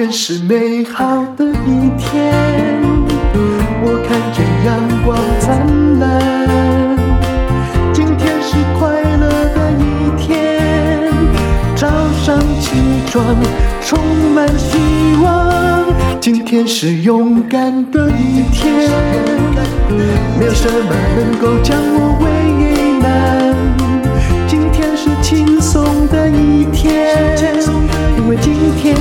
天是美好的一天，我看见阳光灿烂。今天是快乐的一天，早上起床充满希望。今天是勇敢的一天，没有什么能够将我为难。今天是轻松的一天，因为今天，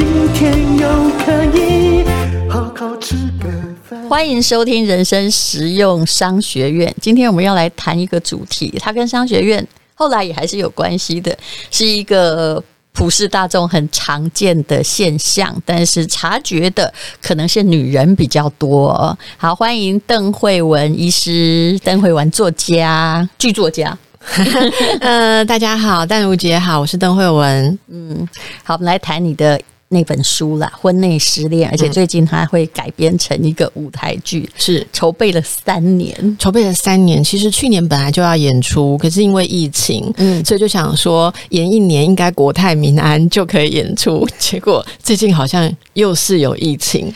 今天又可以好好吃个饭。欢迎收听人生实用商学院。今天我们要来谈一个主题，它跟商学院后来也还是有关系的，是一个普世大众很常见的现象，但是察觉的可能是女人比较多。好，欢迎邓慧文医师，邓慧文作家，剧作家。呃，大家好，淡如姐好，我是邓慧文。嗯，好，我们来谈你的那本书啦，《婚内失恋》，而且最近它会改编成一个舞台剧，是筹备了三年，筹备了三年。其实去年本来就要演出，可是因为疫情，嗯，所以就想说演一年应该国泰民安就可以演出，结果最近好像又是有疫情。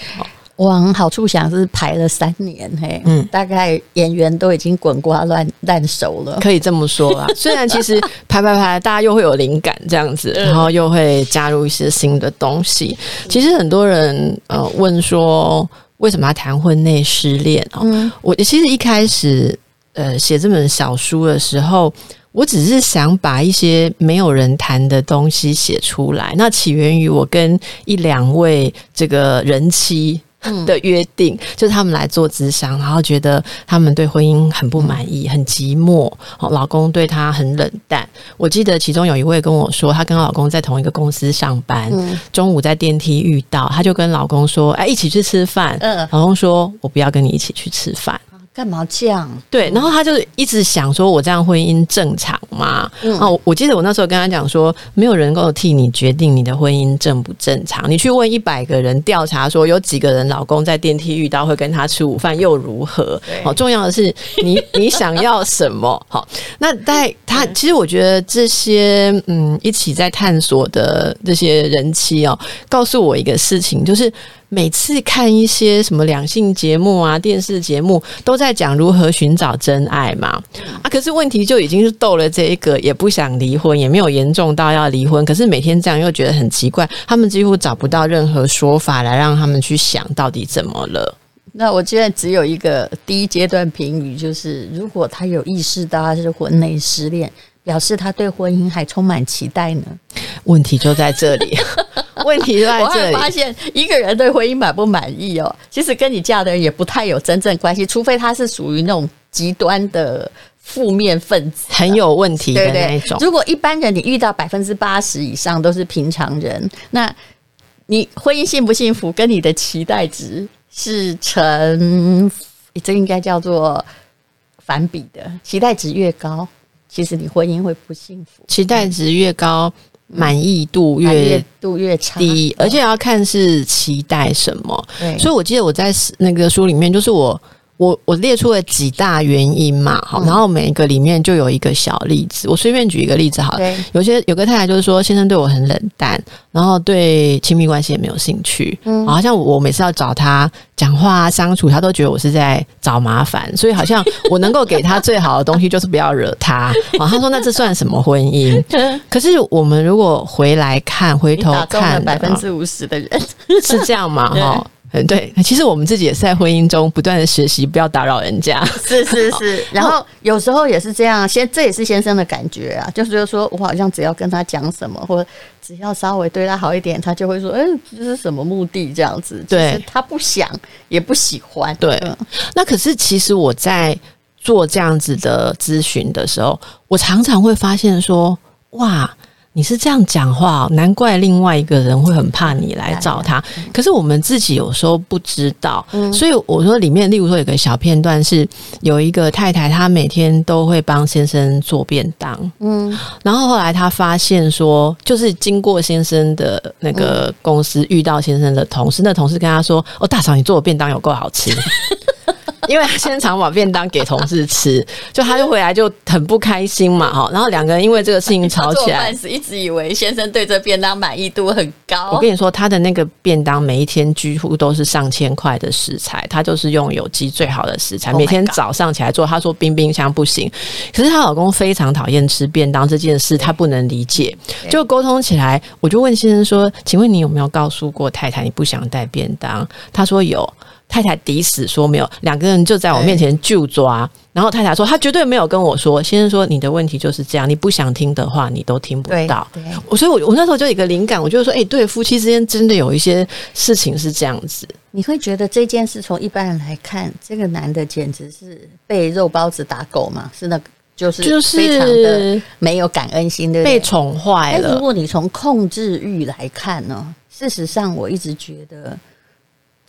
往好处想，是排了三年，嘿，嗯，大概演员都已经滚瓜烂烂熟了，可以这么说啦。虽然其实排排排，大家又会有灵感这样子，然后又会加入一些新的东西。其实很多人呃问说，为什么要谈婚内失恋哦？嗯，我其实一开始呃写这本小书的时候，我只是想把一些没有人谈的东西写出来。那起源于我跟一两位这个人妻。的约定就是他们来做咨商，然后觉得他们对婚姻很不满意，很寂寞。老公对她很冷淡。我记得其中有一位跟我说，她跟老公在同一个公司上班，中午在电梯遇到，她就跟老公说：“哎，一起去吃饭。”老公说：“我不要跟你一起去吃饭。”干嘛这样？对，然后他就一直想说：“我这样婚姻正常吗？”嗯、啊，我记得我那时候跟他讲说：“没有人能够替你决定你的婚姻正不正常。你去问一百个人调查，说有几个人老公在电梯遇到会跟他吃午饭又如何？好对，重要的是你 你想要什么？好，那在他其实我觉得这些嗯一起在探索的这些人妻哦，告诉我一个事情，就是。每次看一些什么两性节目啊、电视节目，都在讲如何寻找真爱嘛。啊，可是问题就已经是逗了这一个，也不想离婚，也没有严重到要离婚。可是每天这样又觉得很奇怪，他们几乎找不到任何说法来让他们去想到底怎么了。那我现在只有一个第一阶段评语，就是如果他有意识到他是婚内失恋，表示他对婚姻还充满期待呢。问题就在这里，问题就在这里。我会发现一个人对婚姻满不满意哦，其实跟你嫁的人也不太有真正关系，除非他是属于那种极端的负面分子，很有问题的那种。如果一般人你遇到百分之八十以上都是平常人，那你婚姻幸不幸福跟你的期待值是成，这应该叫做反比的。期待值越高，其实你婚姻会不幸福。期待值越高，满意度越度越差，低，而且要看是期待什么。对所以我记得我在那个书里面，就是我。我我列出了几大原因嘛，好，然后每一个里面就有一个小例子。我随便举一个例子好了，有些有个太太就是说，先生对我很冷淡，然后对亲密关系也没有兴趣，嗯，好像我每次要找他讲话相处，他都觉得我是在找麻烦，所以好像我能够给他最好的东西就是不要惹他。啊，他说那这算什么婚姻？可是我们如果回来看，回头看百分之五十的人 是这样嘛？哈。嗯，对，其实我们自己也是在婚姻中不断的学习，不要打扰人家。是 是是，然后有时候也是这样，先这也是先生的感觉啊，就是说我好像只要跟他讲什么，或者只要稍微对他好一点，他就会说，嗯，这是什么目的？这样子，对，他不想也不喜欢。对，那可是其实我在做这样子的咨询的时候，我常常会发现说，哇。你是这样讲话，难怪另外一个人会很怕你来找他。可是我们自己有时候不知道，所以我说里面，例如说有个小片段是有一个太太，她每天都会帮先生做便当，嗯，然后后来她发现说，就是经过先生的那个公司遇到先生的同事，那同事跟她说：“哦，大嫂，你做的便当有够好吃。”因为他先常把便当给同事吃，就他就回来就很不开心嘛，哈。然后两个人因为这个事情吵起来。一直以为先生对这便当满意度很高。我跟你说，他的那个便当每一天几乎都是上千块的食材，他就是用有机最好的食材，每天早上起来做。他说冰冰箱不行，可是她老公非常讨厌吃便当这件事，他不能理解。就沟通起来，我就问先生说：“请问你有没有告诉过太太你不想带便当？”他说有。太太抵死说没有，两个人就在我面前就抓，然后太太说她绝对没有跟我说。先生说，你的问题就是这样，你不想听的话，你都听不到。我所以我，我那时候就有一个灵感，我就说，哎、欸，对，夫妻之间真的有一些事情是这样子。你会觉得这件事从一般人来看，这个男的简直是被肉包子打狗嘛？是那个，就是就是非常的没有感恩心的，被宠坏了。如果你从控制欲来看呢？事实上，我一直觉得。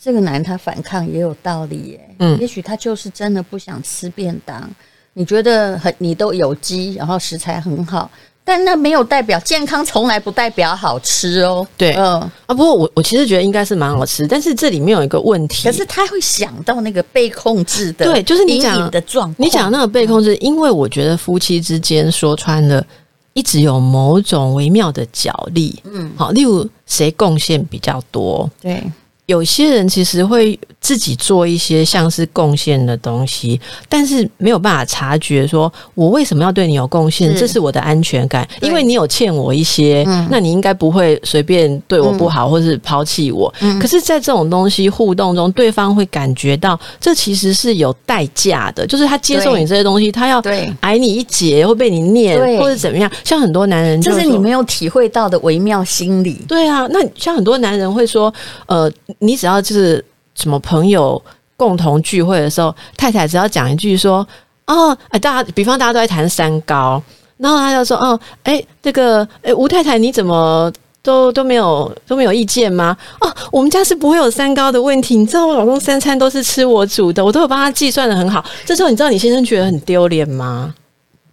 这个男他反抗也有道理耶，嗯，也许他就是真的不想吃便当。你觉得很，你都有机，然后食材很好，但那没有代表健康，从来不代表好吃哦。对，嗯。啊，不过我我其实觉得应该是蛮好吃，但是这里面有一个问题，可是他会想到那个被控制的，对，就是你讲的状况，你讲那个被控制，因为我觉得夫妻之间说穿了，一直有某种微妙的角力，嗯，好，例如谁贡献比较多，对。有些人其实会自己做一些像是贡献的东西，但是没有办法察觉说，我为什么要对你有贡献？这是我的安全感，因为你有欠我一些，嗯、那你应该不会随便对我不好，或是抛弃我。嗯、可是，在这种东西互动中，对方会感觉到这其实是有代价的，就是他接受你这些东西，他要挨你一截，会被你念，或者怎么样。像很多男人，这是你没有体会到的微妙心理。对啊，那像很多男人会说，呃。你只要就是什么朋友共同聚会的时候，太太只要讲一句说：“哦，哎，大家，比方大家都在谈三高，然后他就说：‘哦，哎，这个，哎，吴太太，你怎么都都没有都没有意见吗？’哦，我们家是不会有三高的问题，你知道我老公三餐都是吃我煮的，我都有帮他计算的很好。这时候你知道你先生觉得很丢脸吗？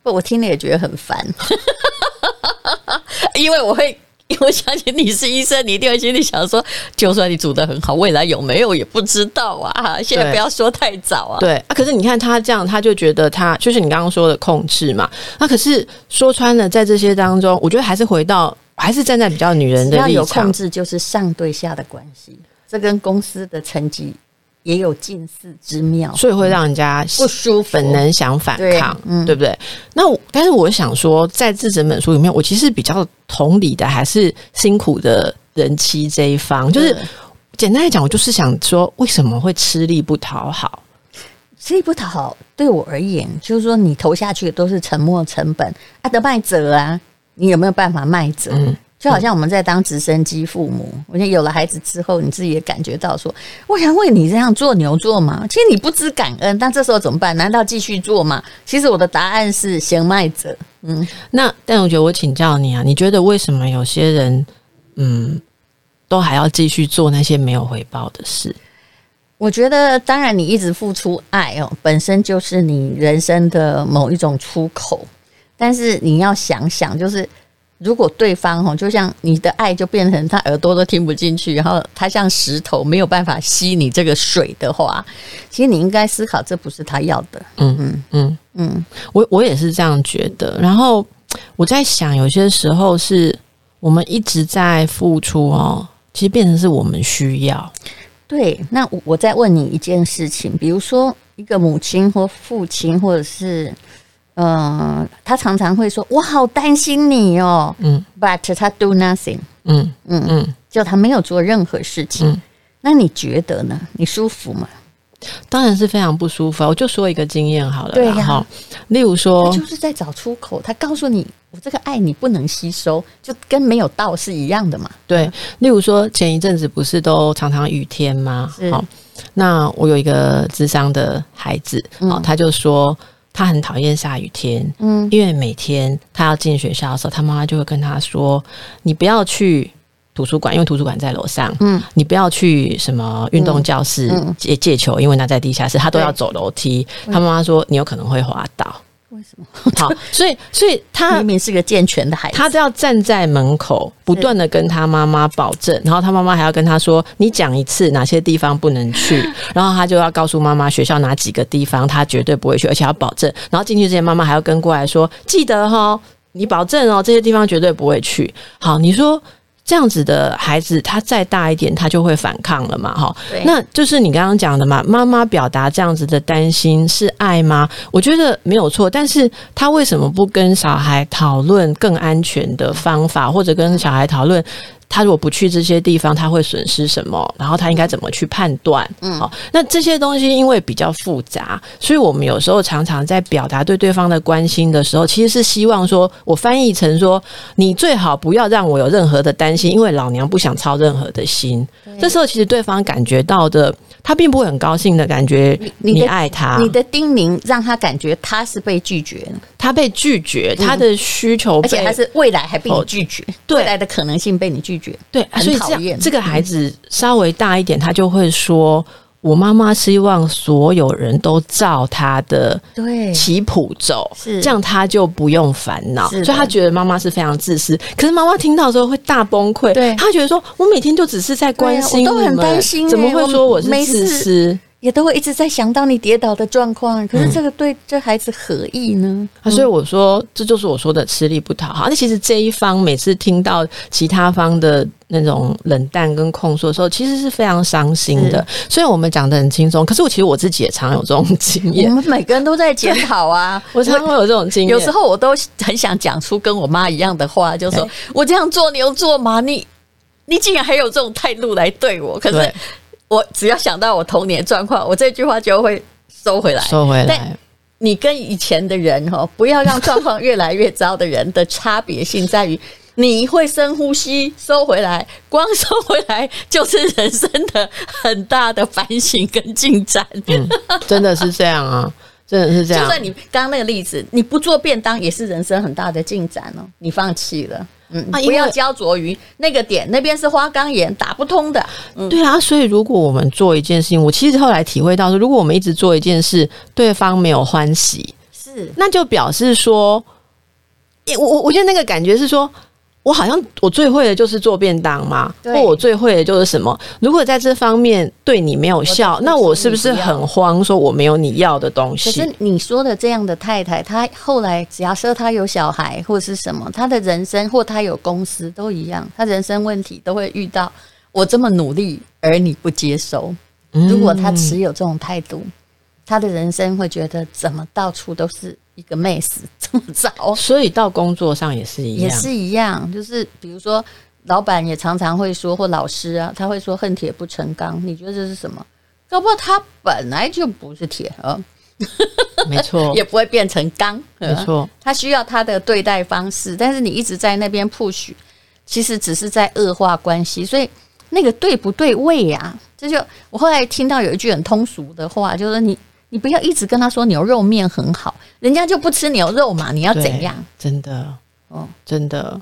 不，我听了也觉得很烦，因为我会。” 我相信你是医生，你一定会心里想说，就算你煮的很好，未来有没有也不知道啊。现在不要说太早啊。对啊，可是你看他这样，他就觉得他就是你刚刚说的控制嘛。那可是说穿了，在这些当中，我觉得还是回到，还是站在比较女人的立场。有控制就是上对下的关系，这跟公司的成绩。也有近似之妙，所以会让人家不舒服，本能想反抗，对，嗯、对不对？那我但是我想说，在这整本书里面，我其实比较同理的还是辛苦的人妻这一方。就是简单来讲，我就是想说，为什么会吃力不讨好？吃力不讨好，对我而言，就是说你投下去的都是沉没成本啊，得卖者啊，你有没有办法卖者？嗯就好像我们在当直升机父母，我觉得有了孩子之后，你自己也感觉到说，我想为你这样做牛做马，其实你不知感恩，但这时候怎么办？难道继续做吗？其实我的答案是先卖者。嗯，那但我觉得我请教你啊，你觉得为什么有些人嗯都还要继续做那些没有回报的事？我觉得，当然你一直付出爱哦，本身就是你人生的某一种出口，但是你要想想，就是。如果对方哈，就像你的爱就变成他耳朵都听不进去，然后他像石头没有办法吸你这个水的话，其实你应该思考，这不是他要的。嗯嗯嗯嗯，我我也是这样觉得。然后我在想，有些时候是我们一直在付出哦，其实变成是我们需要。对，那我我再问你一件事情，比如说一个母亲或父亲，或者是。嗯，他常常会说：“我好担心你哦。”嗯，But 他 do nothing。嗯嗯嗯，就他没有做任何事情。嗯，那你觉得呢？你舒服吗？当然是非常不舒服。我就说一个经验好了。对呀，啊，例如说，就是在找出口。他告诉你：“我这个爱你不能吸收，就跟没有到是一样的嘛。”对。例如说，前一阵子不是都常常雨天吗？好，那我有一个智商的孩子，好，他就说。他很讨厌下雨天，嗯，因为每天他要进学校的时候，他妈妈就会跟他说：“你不要去图书馆，因为图书馆在楼上，嗯，你不要去什么运动教室借借球，因为那在地下室，他都要走楼梯。”他妈妈说：“你有可能会滑倒。”为为什么？好，所以所以他明明是个健全的孩子，他都要站在门口，不断的跟他妈妈保证，然后他妈妈还要跟他说：“你讲一次哪些地方不能去。”然后他就要告诉妈妈学校哪几个地方他绝对不会去，而且要保证。然后进去之前，妈妈还要跟过来说：“记得哈，你保证哦，这些地方绝对不会去。”好，你说。这样子的孩子，他再大一点，他就会反抗了嘛？哈，那就是你刚刚讲的嘛。妈妈表达这样子的担心是爱吗？我觉得没有错，但是他为什么不跟小孩讨论更安全的方法，或者跟小孩讨论？他如果不去这些地方，他会损失什么？然后他应该怎么去判断？嗯，好，那这些东西因为比较复杂，所以我们有时候常常在表达对对方的关心的时候，其实是希望说，我翻译成说，你最好不要让我有任何的担心，因为老娘不想操任何的心。这时候其实对方感觉到的。他并不会很高兴的感觉，你爱他，你的叮咛让他感觉他是被拒绝，他被拒绝，他的需求，而且他是未来还被你拒绝，未来的可能性被你拒绝，对，很讨厌。这个孩子稍微大一点，他就会说。我妈妈希望所有人都照她的棋谱走，是这样，她就不用烦恼。所以她觉得妈妈是非常自私。可是妈妈听到之后会大崩溃。对，他觉得说，我每天就只是在关心你们，我都很担心，怎么会说我是自私？也都会一直在想到你跌倒的状况。可是这个对这孩子何意呢？嗯啊、所以我说，这就是我说的吃力不讨好。那其实这一方每次听到其他方的。那种冷淡跟控诉的时候，其实是非常伤心的。虽然我们讲的很轻松，可是我其实我自己也常有这种经验。我们每个人都在检讨啊，我常常会有这种经验。有时候我都很想讲出跟我妈一样的话，就说我这样做你又做吗？你你竟然还有这种态度来对我？可是我只要想到我童年状况，我这句话就会收回来，收回来。但你跟以前的人哈，不要让状况越来越糟的人的差别性在于。你会深呼吸，收回来，光收回来就是人生的很大的反省跟进展。嗯，真的是这样啊，真的是这样。就算你刚刚那个例子，你不做便当也是人生很大的进展哦。你放弃了，嗯，啊、不要焦灼于那个点，那边是花岗岩打不通的。嗯，对啊，所以如果我们做一件事情，我其实后来体会到说，如果我们一直做一件事，对方没有欢喜，是那就表示说，我我我觉得那个感觉是说。我好像我最会的就是做便当嘛，或我最会的就是什么？如果在这方面对你没有效，那我是不是很慌？说我没有你要的东西。可是你说的这样的太太，她后来假设她有小孩或是什么，她的人生或她有公司都一样，她人生问题都会遇到。我这么努力，而你不接受。如果她持有这种态度，她的人生会觉得怎么到处都是。一个妹子这么早，所以到工作上也是一样，也是一样。就是比如说，老板也常常会说，或老师啊，他会说“恨铁不成钢”。你觉得这是什么？搞不好他本来就不是铁啊，没错，也不会变成钢，没错。他需要他的对待方式，但是你一直在那边 push，其实只是在恶化关系。所以那个对不对位呀？这就我后来听到有一句很通俗的话，就是你。你不要一直跟他说牛肉面很好，人家就不吃牛肉嘛。你要怎样？真的哦，真的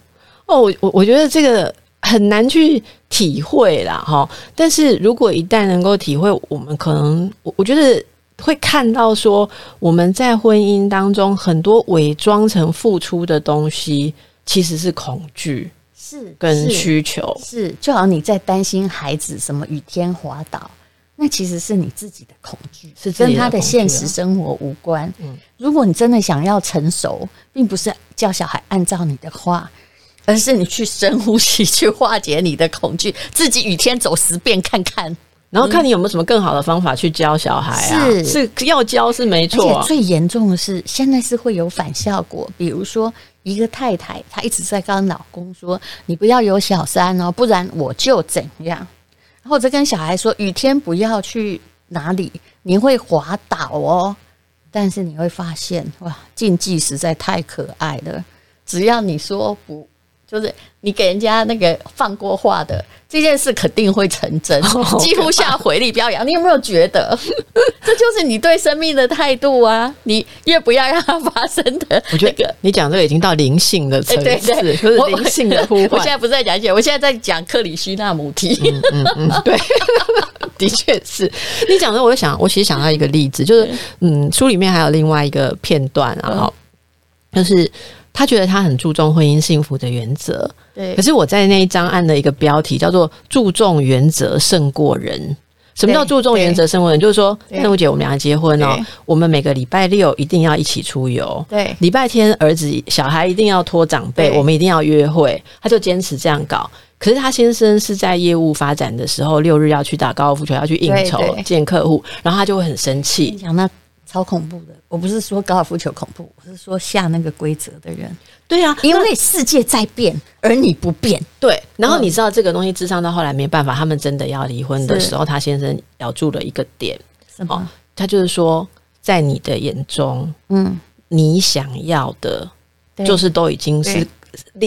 哦，我我我觉得这个很难去体会啦，哈。但是如果一旦能够体会，我们可能我我觉得会看到说，我们在婚姻当中很多伪装成付出的东西，其实是恐惧，是跟需求，是，是就好像你在担心孩子什么雨天滑倒。那其实是你自己的恐惧，是跟他的现实生活无关。嗯，如果你真的想要成熟，并不是叫小孩按照你的话，而是你去深呼吸，去化解你的恐惧，自己雨天走十遍看看，然后看你有没有什么更好的方法去教小孩啊？是是要教是没错，而且最严重的是现在是会有反效果，比如说一个太太她一直在跟老公说：“你不要有小三哦，不然我就怎样。”或者跟小孩说，雨天不要去哪里，你会滑倒哦。但是你会发现，哇，禁忌实在太可爱了。只要你说不。就是你给人家那个放过话的这件事，肯定会成真，几乎下回力镖一样。你有没有觉得，这就是你对生命的态度啊？你越不要让它发生的，我觉得你讲这个已经到灵性的层次，就是灵性的呼唤。我现在不是在讲这，我现在在讲克里希那穆提。嗯嗯嗯，对，的确是。你讲的，我就想，我其实想到一个例子，就是嗯，书里面还有另外一个片段，然后。就是他觉得他很注重婚姻幸福的原则。对，可是我在那一张按了一个标题叫做“注重原则胜过人”。什么叫注重原则胜过人？就是说，那我姐我们俩结婚哦，我们每个礼拜六一定要一起出游。对，礼拜天儿子小孩一定要托长辈，我们一定要约会。他就坚持这样搞。可是他先生是在业务发展的时候，六日要去打高尔夫球，要去应酬见客户，然后他就会很生气。超恐怖的，我不是说高尔夫球恐怖，我是说下那个规则的人。对啊，因为世界在变，而你不变。对，然后你知道这个东西智商到后来没办法，他们真的要离婚的时候，他先生咬住了一个点，什么？他就是说，在你的眼中，嗯，你想要的，就是都已经是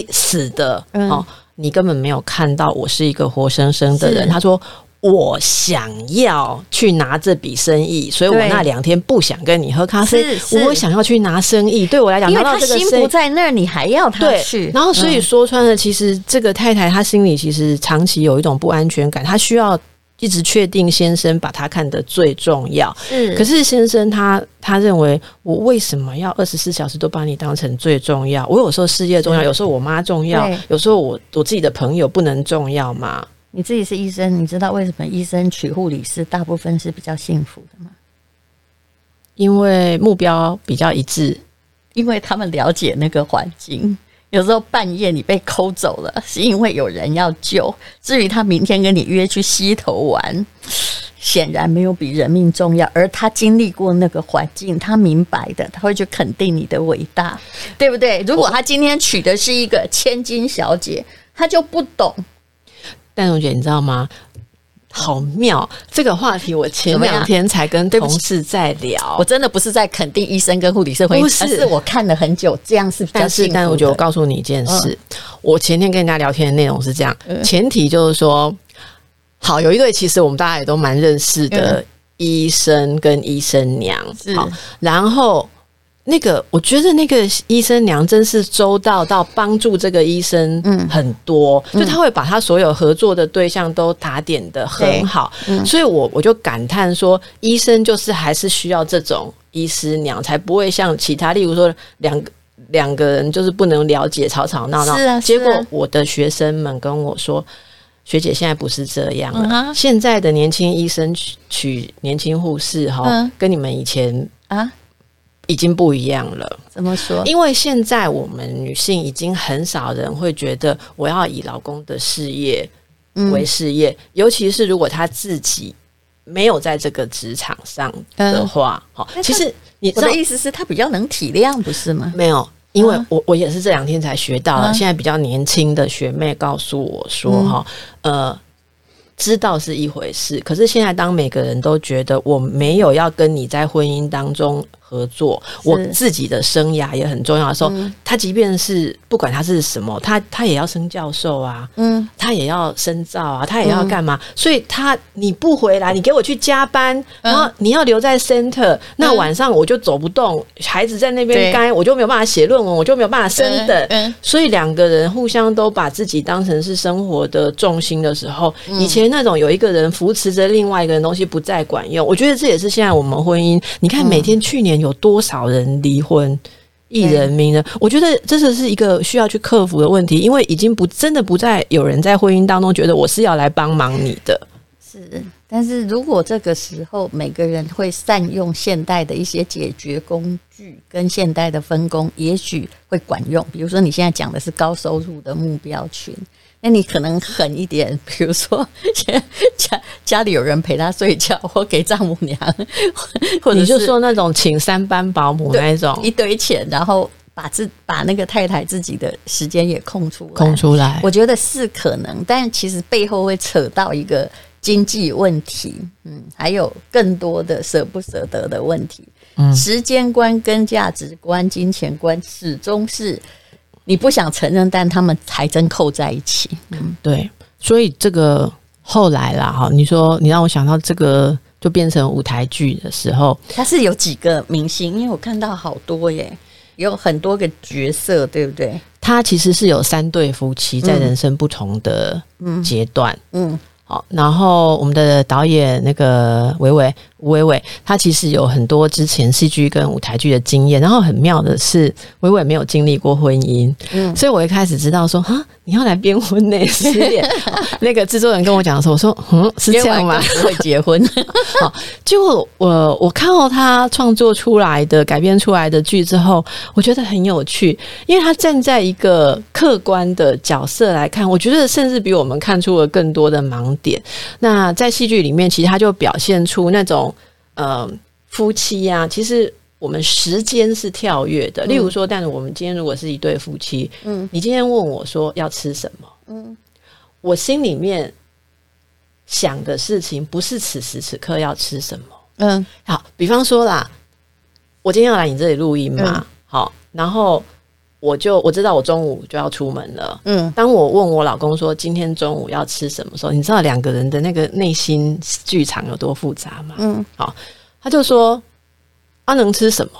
死的哦。你根本没有看到我是一个活生生的人。他说：“我想要去拿这笔生意，所以我那两天不想跟你喝咖啡。我想要去拿生意，对我来讲，因为他心不在那儿，你还要他去。然后，所以说穿了，其实这个太太她心里其实长期有一种不安全感，她需要。”一直确定先生把她看得最重要，嗯。可是先生他他认为我为什么要二十四小时都把你当成最重要？我有时候事业重要，有时候我妈重要，有时候我我自己的朋友不能重要吗？你自己是医生，你知道为什么医生娶护理师大部分是比较幸福的吗？因为目标比较一致，因为他们了解那个环境。有时候半夜你被抠走了，是因为有人要救。至于他明天跟你约去溪头玩，显然没有比人命重要。而他经历过那个环境，他明白的，他会去肯定你的伟大，对不对？如果他今天娶的是一个千金小姐，他就不懂。但蓉姐，你知道吗？好妙，这个话题我前两天才跟同事在聊。我真的不是在肯定医生跟护理师婚姻，而是我看了很久，这样是比较幸福。但是，但我觉得我告诉你一件事，嗯、我前天跟人家聊天的内容是这样，嗯、前提就是说，好，有一对其实我们大家也都蛮认识的医生跟医生娘，嗯、好，然后。那个，我觉得那个医生娘真是周到到帮助这个医生很多，嗯、就他会把他所有合作的对象都打点的很好，嗯、所以我我就感叹说，医生就是还是需要这种医师娘，才不会像其他，例如说两个两个人就是不能了解，吵吵闹闹。是啊，结果我的学生们跟我说，学姐现在不是这样了，嗯啊、现在的年轻医生娶娶年轻护士哈，嗯、跟你们以前啊。已经不一样了。怎么说？因为现在我们女性已经很少人会觉得我要以老公的事业为事业，嗯、尤其是如果他自己没有在这个职场上的话，好、嗯，其实你我的意思是，他比较能体谅，不是吗？没有，因为我我也是这两天才学到了。嗯、现在比较年轻的学妹告诉我说，哈、嗯，呃。知道是一回事，可是现在当每个人都觉得我没有要跟你在婚姻当中合作，我自己的生涯也很重要的时候，嗯、他即便是不管他是什么，他他也要升教授啊，嗯，他也要深造啊，他也要干嘛？嗯、所以他你不回来，你给我去加班，嗯、然后你要留在 center，那晚上我就走不动，嗯、孩子在那边该我就没有办法写论文，我就没有办法升等，所以两个人互相都把自己当成是生活的重心的时候，嗯、以前那种有一个人扶持着另外一个人东西不再管用，我觉得这也是现在我们婚姻，你看每天去年。有多少人离婚？艺人名人，我觉得这是是一个需要去克服的问题，因为已经不真的不再有人在婚姻当中觉得我是要来帮忙你的。是，但是如果这个时候每个人会善用现代的一些解决工具跟现代的分工，也许会管用。比如说你现在讲的是高收入的目标群。那你可能狠一点，比如说 家家里有人陪他睡觉，或给丈母娘，或者你就说那种请三班保姆那一种，一堆钱，然后把自把那个太太自己的时间也空出来，空出来，我觉得是可能，但其实背后会扯到一个经济问题，嗯，还有更多的舍不舍得的问题，嗯，时间观跟价值观、金钱观始终是。你不想承认，但他们还真扣在一起。嗯，对，所以这个后来啦，哈，你说你让我想到这个就变成舞台剧的时候，它是有几个明星，因为我看到好多耶，有很多个角色，对不对？他其实是有三对夫妻在人生不同的阶段，嗯。嗯嗯好，然后我们的导演那个维维伟伟，他其实有很多之前戏剧跟舞台剧的经验，然后很妙的是，伟伟没有经历过婚姻，嗯，所以我一开始知道说，哈，你要来编婚内失恋，那个制作人跟我讲的时候，我说，嗯，是这样吗？不会结婚，好，结果我我看到他创作出来的改编出来的剧之后，我觉得很有趣，因为他站在一个客观的角色来看，我觉得甚至比我们看出了更多的盲点。那在戏剧里面，其实他就表现出那种。呃，夫妻呀、啊，其实我们时间是跳跃的。例如说，但是我们今天如果是一对夫妻，嗯，你今天问我说要吃什么，嗯，我心里面想的事情不是此时此刻要吃什么，嗯，好，比方说啦，我今天要来你这里录音嘛，嗯、好，然后我就我知道我中午就要出门了，嗯，当我问我老公说今天中午要吃什么时候，你知道两个人的那个内心剧场有多复杂吗？嗯，好。他就说：“啊，能吃什么？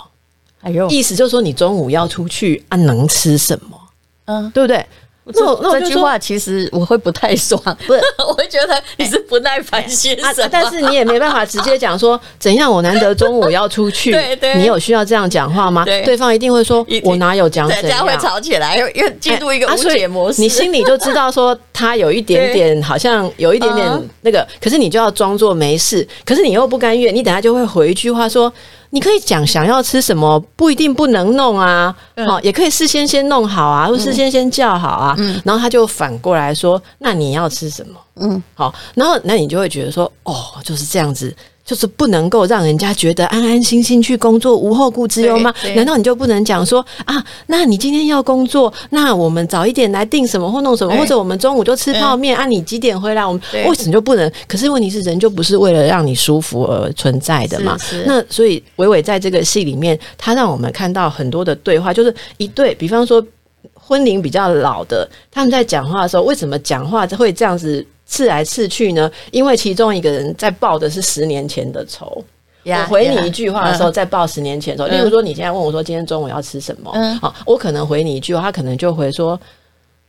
哎呦，意思就是说你中午要出去啊，能吃什么？嗯，对不对？那我那这句话其实我会不太爽，不是？我会觉得你是不耐烦些什么？但是你也没办法直接讲说 怎样。我难得中午要出去，对对，你有需要这样讲话吗？对方一定会说：我哪有讲？大家会吵起来，又又进入一个误解模式。你心里就知道说他有一点点，好像有一点点那个，可是你就要装作没事。可是你又不甘愿，你等下就会回一句话说。”你可以讲想要吃什么，不一定不能弄啊，好、嗯，也可以事先先弄好啊，或事先先叫好啊，嗯、然后他就反过来说，那你要吃什么？嗯，好，然后那你就会觉得说，哦，就是这样子。就是不能够让人家觉得安安心心去工作，无后顾之忧吗？难道你就不能讲说啊？那你今天要工作，那我们早一点来定什么或弄什么，或者我们中午就吃泡面啊？你几点回来？我们为什么就不能？可是问题是，人就不是为了让你舒服而存在的嘛。那所以伟伟在这个戏里面，他让我们看到很多的对话，就是一对，比方说婚龄比较老的，他们在讲话的时候，为什么讲话会这样子？刺来刺去呢？因为其中一个人在报的是十年前的仇。Yeah, 我回你一句话的时候，再报十年前的仇。例如说，你现在问我说今天中午要吃什么？嗯，好，我可能回你一句话，他可能就回说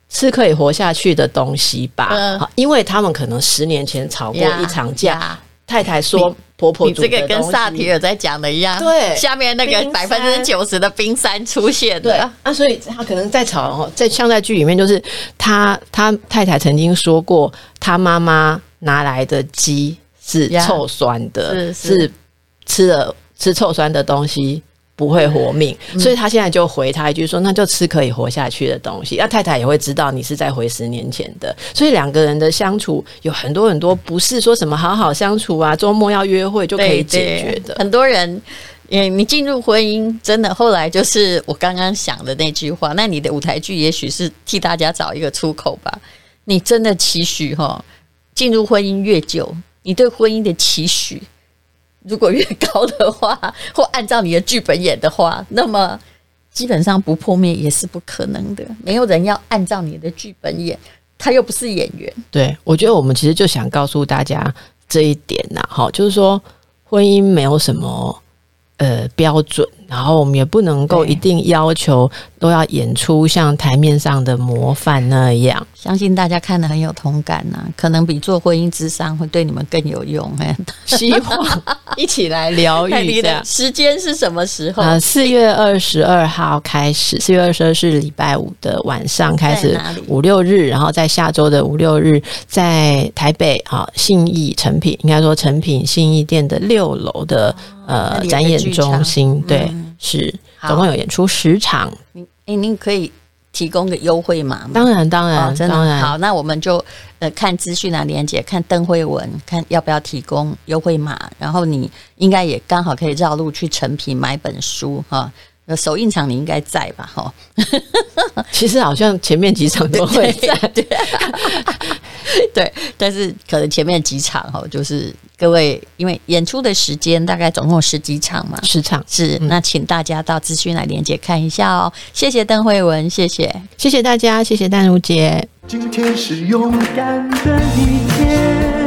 吃可以活下去的东西吧。嗯，好，因为他们可能十年前吵过一场架。Yeah. 太太说：“婆婆煮的东西，这个跟萨提尔在讲的一样。对，下面那个百分之九十的冰山出现。对啊，所以他可能在吵哦，在像在剧里面，就是他他太太曾经说过，他妈妈拿来的鸡是臭酸的，是吃了吃臭酸的东西。”不会活命，所以他现在就回他一句说：“那就吃可以活下去的东西。”那太太也会知道你是在回十年前的，所以两个人的相处有很多很多，不是说什么好好相处啊，周末要约会就可以解决的。很多人，嗯，你进入婚姻，真的后来就是我刚刚想的那句话。那你的舞台剧也许是替大家找一个出口吧。你真的期许哈，进入婚姻越久，你对婚姻的期许。如果越高的话，或按照你的剧本演的话，那么基本上不破灭也是不可能的。没有人要按照你的剧本演，他又不是演员。对，我觉得我们其实就想告诉大家这一点呐，哈，就是说婚姻没有什么呃标准。然后我们也不能够一定要求都要演出像台面上的模范那样。相信大家看得很有同感呐、啊，可能比做婚姻之商会对你们更有用。希望一起来疗愈。一下 时间是什么时候？呃，四月二十二号开始，四月二十二是礼拜五的晚上开始，五六日，然后在下周的五六日，在台北啊信义成品，应该说成品信义店的六楼的。呃，展演中心对，嗯、是总共有演出十场。您诶、欸，您可以提供个优惠码吗？当然，当然，哦、真的。好，那我们就呃看资讯啊连接，看邓慧文，看要不要提供优惠码。然后你应该也刚好可以绕路去成品买本书哈。呃，首映场你应该在吧？哈，其实好像前面几场都会 在，对，对，对，但是可能前面几场哈，就是各位因为演出的时间大概总共十几场嘛，十场是，那请大家到资讯来连接看一下哦。谢谢邓慧文，谢谢，谢谢大家，谢谢淡如姐。今天是勇敢的一天。